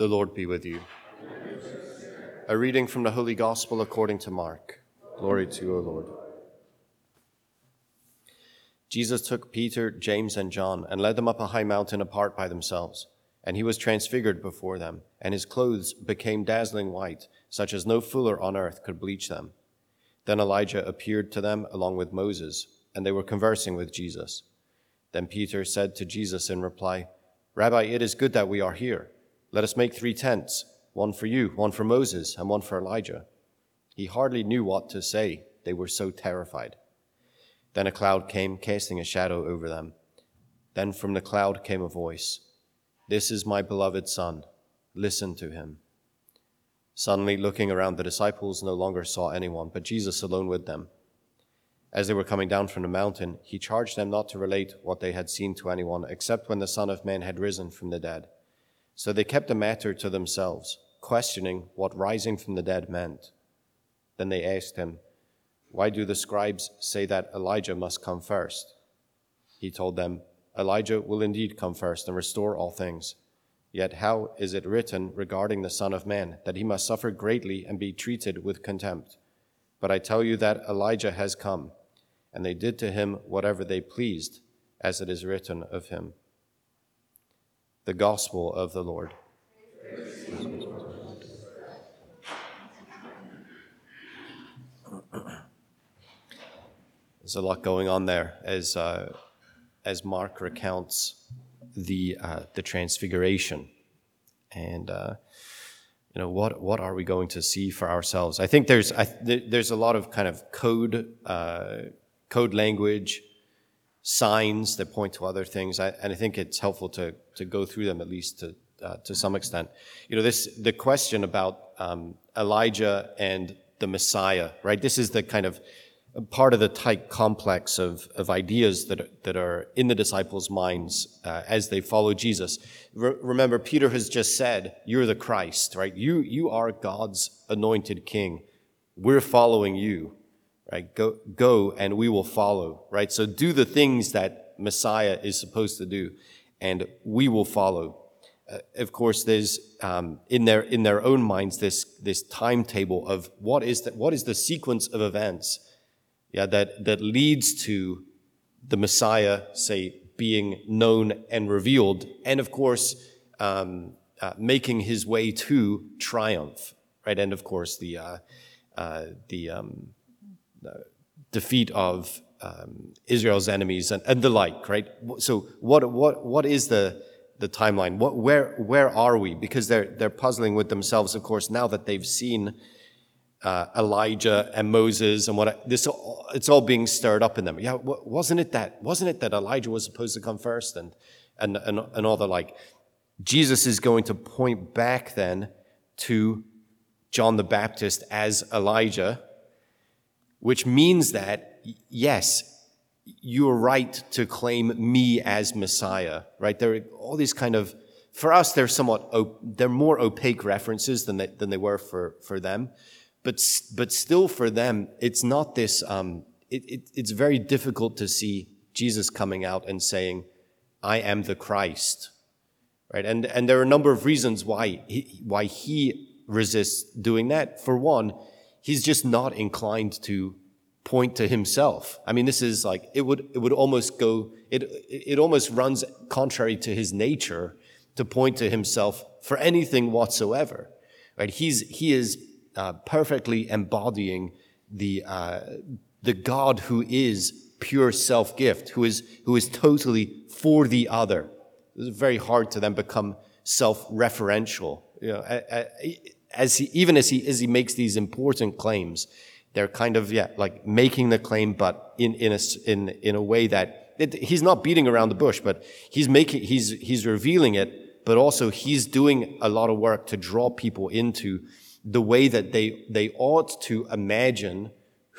The Lord be with you. A reading from the Holy Gospel according to Mark. Glory to you, O Lord. Jesus took Peter, James, and John and led them up a high mountain apart by themselves. And he was transfigured before them, and his clothes became dazzling white, such as no fuller on earth could bleach them. Then Elijah appeared to them along with Moses, and they were conversing with Jesus. Then Peter said to Jesus in reply, Rabbi, it is good that we are here. Let us make three tents one for you, one for Moses, and one for Elijah. He hardly knew what to say. They were so terrified. Then a cloud came, casting a shadow over them. Then from the cloud came a voice This is my beloved Son. Listen to him. Suddenly, looking around, the disciples no longer saw anyone, but Jesus alone with them. As they were coming down from the mountain, he charged them not to relate what they had seen to anyone, except when the Son of Man had risen from the dead. So they kept the matter to themselves, questioning what rising from the dead meant. Then they asked him, Why do the scribes say that Elijah must come first? He told them, Elijah will indeed come first and restore all things. Yet how is it written regarding the Son of Man that he must suffer greatly and be treated with contempt? But I tell you that Elijah has come, and they did to him whatever they pleased, as it is written of him. The Gospel of the Lord. There's a lot going on there as, uh, as Mark recounts the, uh, the transfiguration. And, uh, you know, what, what are we going to see for ourselves? I think there's, I, there's a lot of kind of code, uh, code language, signs that point to other things. I, and I think it's helpful to, to go through them at least to, uh, to some extent. You know, this, the question about um, Elijah and the Messiah, right? This is the kind of part of the tight complex of, of ideas that are, that are in the disciples' minds uh, as they follow Jesus. Re- remember, Peter has just said, You're the Christ, right? You, you are God's anointed king. We're following you, right? Go, go and we will follow, right? So do the things that Messiah is supposed to do, and we will follow. Uh, of course, there's um, in their in their own minds this this timetable of what is that what is the sequence of events yeah, that, that leads to the Messiah, say, being known and revealed, and of course, um, uh, making his way to triumph, right? And of course, the, uh, uh, the, um, defeat of um, Israel's enemies and, and the like, right? So, what, what, what is the, the timeline? What, where, where are we? Because they're, they're puzzling with themselves, of course, now that they've seen uh, Elijah and Moses and what this it's all being stirred up in them. Yeah, wasn't it that wasn't it that Elijah was supposed to come first and and and, and all the like. Jesus is going to point back then to John the Baptist as Elijah, which means that yes, you're right to claim me as Messiah, right? There are all these kind of for us they're somewhat they're more opaque references than they, than they were for for them but, but still for them, it's not this, um, it, it, it's very difficult to see Jesus coming out and saying, I am the Christ. Right? And, and there are a number of reasons why he, why he resists doing that. For one, he's just not inclined to point to himself. I mean, this is like, it would, it would almost go, it, it almost runs contrary to his nature to point to himself for anything whatsoever. Right? He's, he is uh, perfectly embodying the, uh, the God who is pure self gift, who is, who is totally for the other. It's very hard to then become self referential. You know, as he, even as he, as he makes these important claims, they're kind of, yeah, like making the claim, but in, in, a, in, in a way that it, he's not beating around the bush, but he's making, he's, he's revealing it, but also he's doing a lot of work to draw people into the way that they, they ought to imagine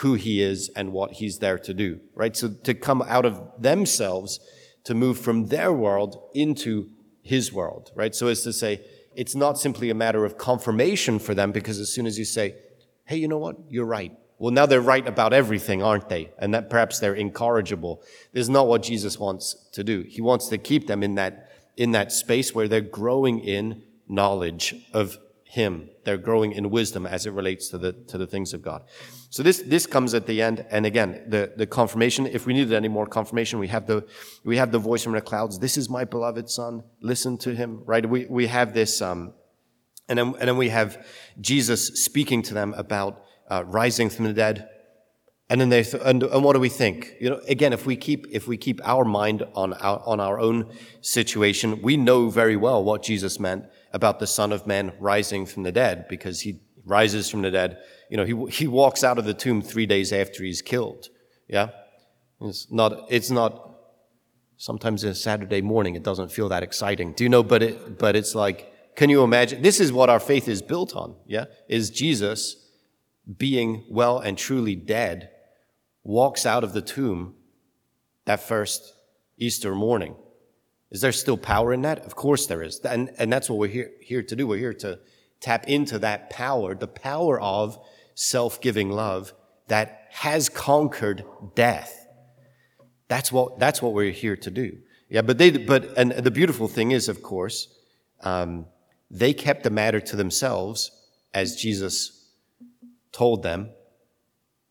who he is and what he's there to do, right? So to come out of themselves, to move from their world into his world, right? So as to say, it's not simply a matter of confirmation for them because as soon as you say, hey, you know what? You're right. Well, now they're right about everything, aren't they? And that perhaps they're incorrigible. This is not what Jesus wants to do. He wants to keep them in that, in that space where they're growing in knowledge of him. They're growing in wisdom as it relates to the, to the things of God. So this, this comes at the end. And again, the, the confirmation, if we needed any more confirmation, we have the, we have the voice from the clouds. This is my beloved son. Listen to him, right? We, we have this, um, and then, and then we have Jesus speaking to them about uh, rising from the dead. And then they, th- and, and what do we think? You know, again, if we keep, if we keep our mind on our, on our own situation, we know very well what Jesus meant about the Son of Man rising from the dead because he rises from the dead. You know, he, he walks out of the tomb three days after he's killed. Yeah. It's not, it's not, sometimes a Saturday morning, it doesn't feel that exciting. Do you know? But it, but it's like, can you imagine? This is what our faith is built on. Yeah. Is Jesus being well and truly dead walks out of the tomb that first Easter morning. Is there still power in that? Of course there is. And, and that's what we're here, here to do. We're here to tap into that power, the power of self-giving love that has conquered death. That's what, that's what we're here to do. Yeah, but they, but, and the beautiful thing is, of course, um, they kept the matter to themselves as Jesus told them,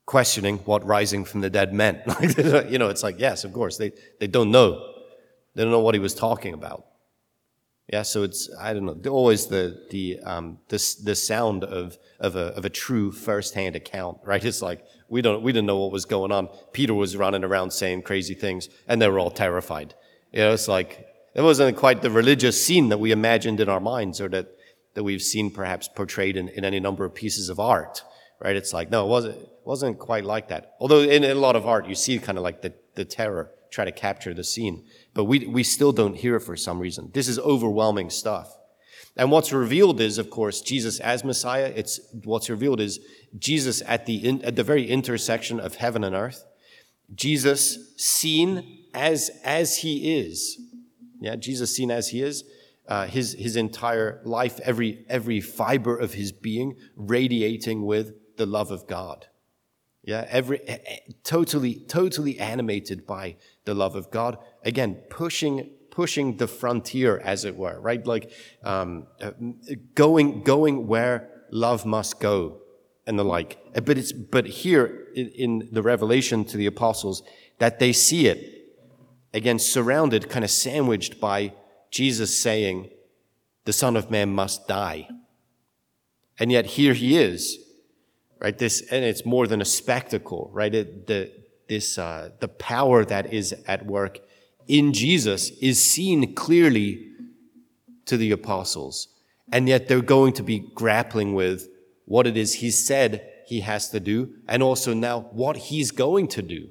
questioning what rising from the dead meant. you know, it's like, yes, of course, they, they don't know. They don't know what he was talking about. Yeah, so it's I don't know always the the um, the, the sound of of a of a true firsthand account, right? It's like we don't we didn't know what was going on. Peter was running around saying crazy things, and they were all terrified. You know, it's like it wasn't quite the religious scene that we imagined in our minds, or that that we've seen perhaps portrayed in, in any number of pieces of art, right? It's like no, it wasn't it wasn't quite like that. Although in, in a lot of art, you see kind of like the the terror try to capture the scene. But we, we still don't hear it for some reason. This is overwhelming stuff. And what's revealed is, of course, Jesus as Messiah. It's what's revealed is Jesus at the in, at the very intersection of heaven and earth. Jesus seen as as he is. Yeah, Jesus seen as he is. Uh, his his entire life, every every fiber of his being, radiating with the love of God. Yeah, every totally totally animated by the love of God. Again, pushing pushing the frontier, as it were, right? Like um, uh, going going where love must go, and the like. Uh, but it's but here in, in the revelation to the apostles that they see it again, surrounded, kind of sandwiched by Jesus saying, "The Son of Man must die," and yet here he is, right? This and it's more than a spectacle, right? It, the this uh, the power that is at work in Jesus is seen clearly to the apostles, and yet they're going to be grappling with what it is he said he has to do, and also now what he's going to do.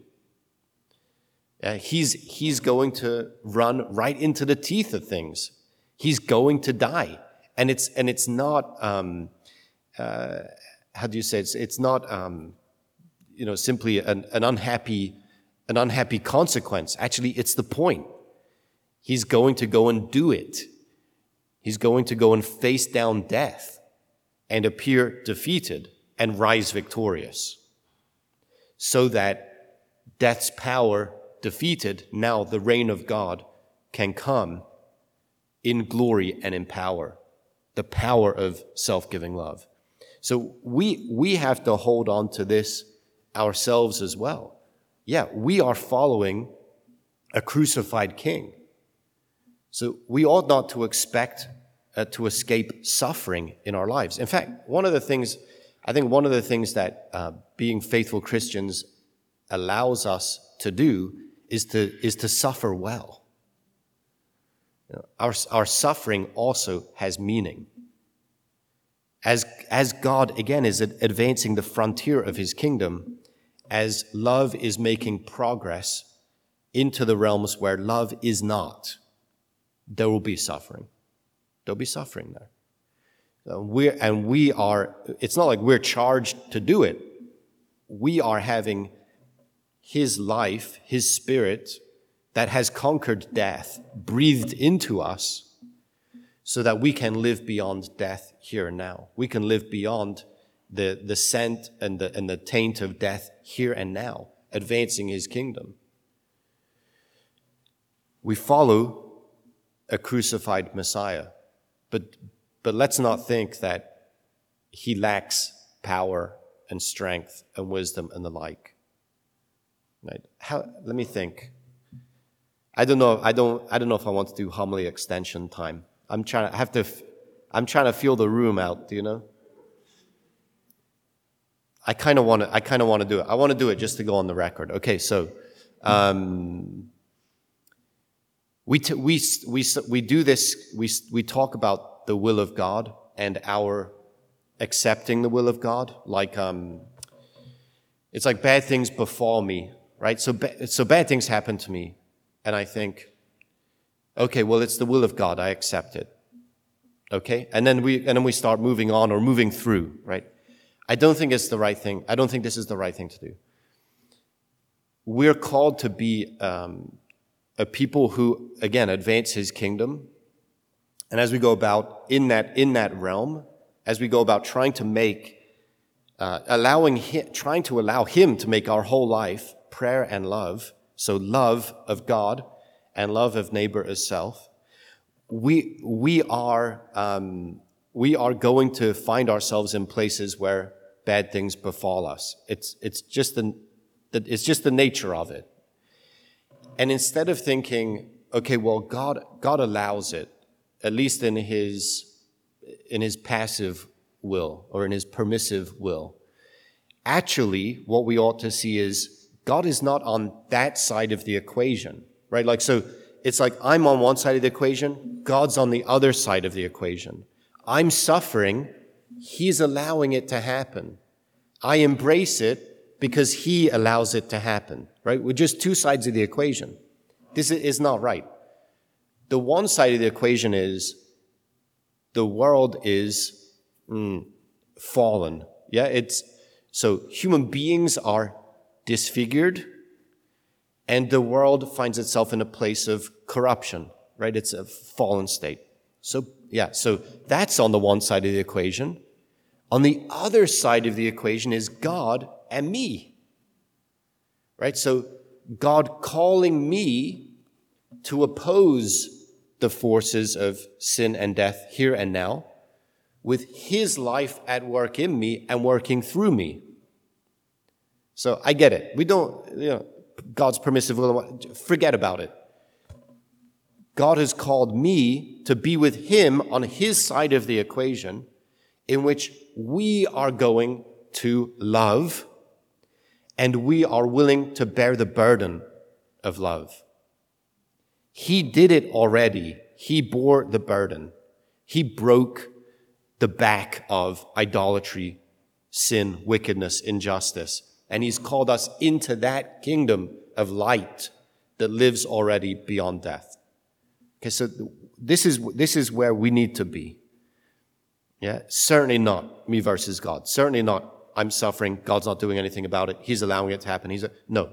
Uh, he's he's going to run right into the teeth of things. He's going to die, and it's and it's not. Um, uh, how do you say it's it's not um, you know, simply an, an unhappy, an unhappy consequence. Actually, it's the point. He's going to go and do it. He's going to go and face down death and appear defeated and rise victorious. So that death's power defeated, now the reign of God can come in glory and in power. The power of self-giving love. So we, we have to hold on to this ourselves as well. Yeah, we are following a crucified king. So we ought not to expect uh, to escape suffering in our lives. In fact, one of the things, I think one of the things that uh, being faithful Christians allows us to do is to, is to suffer well. You know, our, our suffering also has meaning. As, as God, again, is advancing the frontier of his kingdom, as love is making progress into the realms where love is not, there will be suffering. There'll be suffering there. We're, and we are, it's not like we're charged to do it. We are having His life, His Spirit that has conquered death breathed into us so that we can live beyond death here and now. We can live beyond the, the scent and the, and the taint of death here and now, advancing his kingdom. We follow a crucified Messiah, but, But let's not think that he lacks power and strength and wisdom and the like. Right? How, let me think. I don't know. I don't. I don't know if I want to do homily extension time. I'm trying. to I have to. I'm trying to feel the room out. Do you know? I kind of want to. I kind of want to do it. I want to do it just to go on the record. Okay. So, um, we t- we we we do this. We we talk about the will of God and our accepting the will of God. Like um, it's like bad things befall me, right? So ba- so bad things happen to me and I think, okay, well, it's the will of God. I accept it. Okay? And then we, and then we start moving on or moving through, right? I don't think it's the right thing. I don't think this is the right thing to do. We're called to be um, a people who, again, advance His kingdom. And as we go about in that in that realm, as we go about trying to make, uh, allowing trying to allow Him to make our whole life prayer and love, so love of God and love of neighbor as self. We, we are, um, we are going to find ourselves in places where bad things befall us. It's, it's just the, it's just the nature of it. And instead of thinking, okay, well, God, God allows it, at least in his, in his passive will or in his permissive will. Actually, what we ought to see is God is not on that side of the equation, right? Like, so it's like I'm on one side of the equation, God's on the other side of the equation. I'm suffering, He's allowing it to happen. I embrace it because He allows it to happen, right? We're just two sides of the equation. This is not right. The one side of the equation is the world is mm, fallen. Yeah, it's so human beings are disfigured, and the world finds itself in a place of corruption, right? It's a fallen state. So, yeah, so that's on the one side of the equation. On the other side of the equation is God and me, right? So, God calling me to oppose the forces of sin and death here and now with his life at work in me and working through me. So I get it. We don't, you know, God's permissive will, forget about it. God has called me to be with Him on His side of the equation, in which we are going to love and we are willing to bear the burden of love. He did it already. He bore the burden. He broke the back of idolatry, sin, wickedness, injustice and he's called us into that kingdom of light that lives already beyond death. Okay, so this is, this is where we need to be. Yeah, certainly not me versus God. Certainly not I'm suffering, God's not doing anything about it, He's allowing it to happen. He's a, no.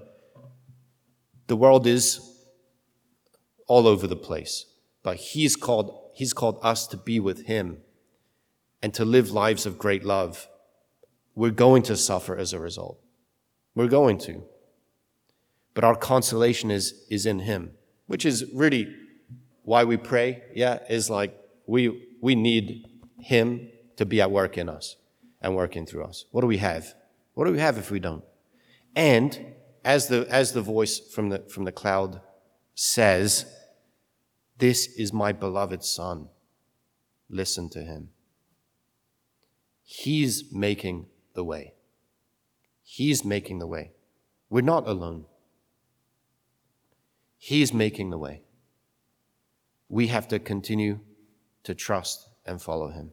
The world is all over the place, but He's called, He's called us to be with Him and to live lives of great love. We're going to suffer as a result. We're going to. But our consolation is, is in Him, which is really why we pray. Yeah, is like we, we need Him to be at work in us and working through us. What do we have? What do we have if we don't? And as the, as the voice from the, from the cloud says, This is my beloved Son. Listen to Him. He's making the way. He's making the way. We're not alone. He's making the way. We have to continue to trust and follow him.